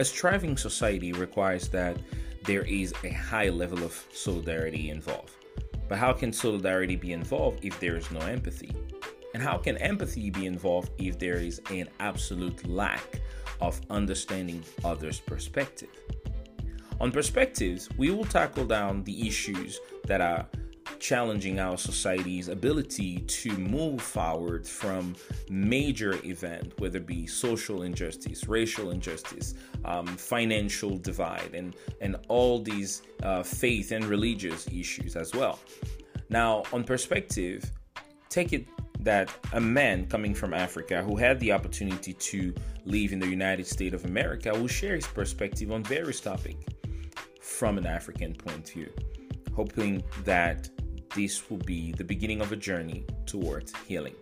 A striving society requires that there is a high level of solidarity involved. But how can solidarity be involved if there is no empathy? And how can empathy be involved if there is an absolute lack of understanding others' perspective? On perspectives, we will tackle down the issues that are challenging our society's ability to move forward from major event, whether it be social injustice, racial injustice, um, financial divide, and and all these uh, faith and religious issues as well. Now, on perspective, take it that a man coming from Africa who had the opportunity to live in the United States of America will share his perspective on various topics from an African point of view, hoping that this will be the beginning of a journey towards healing.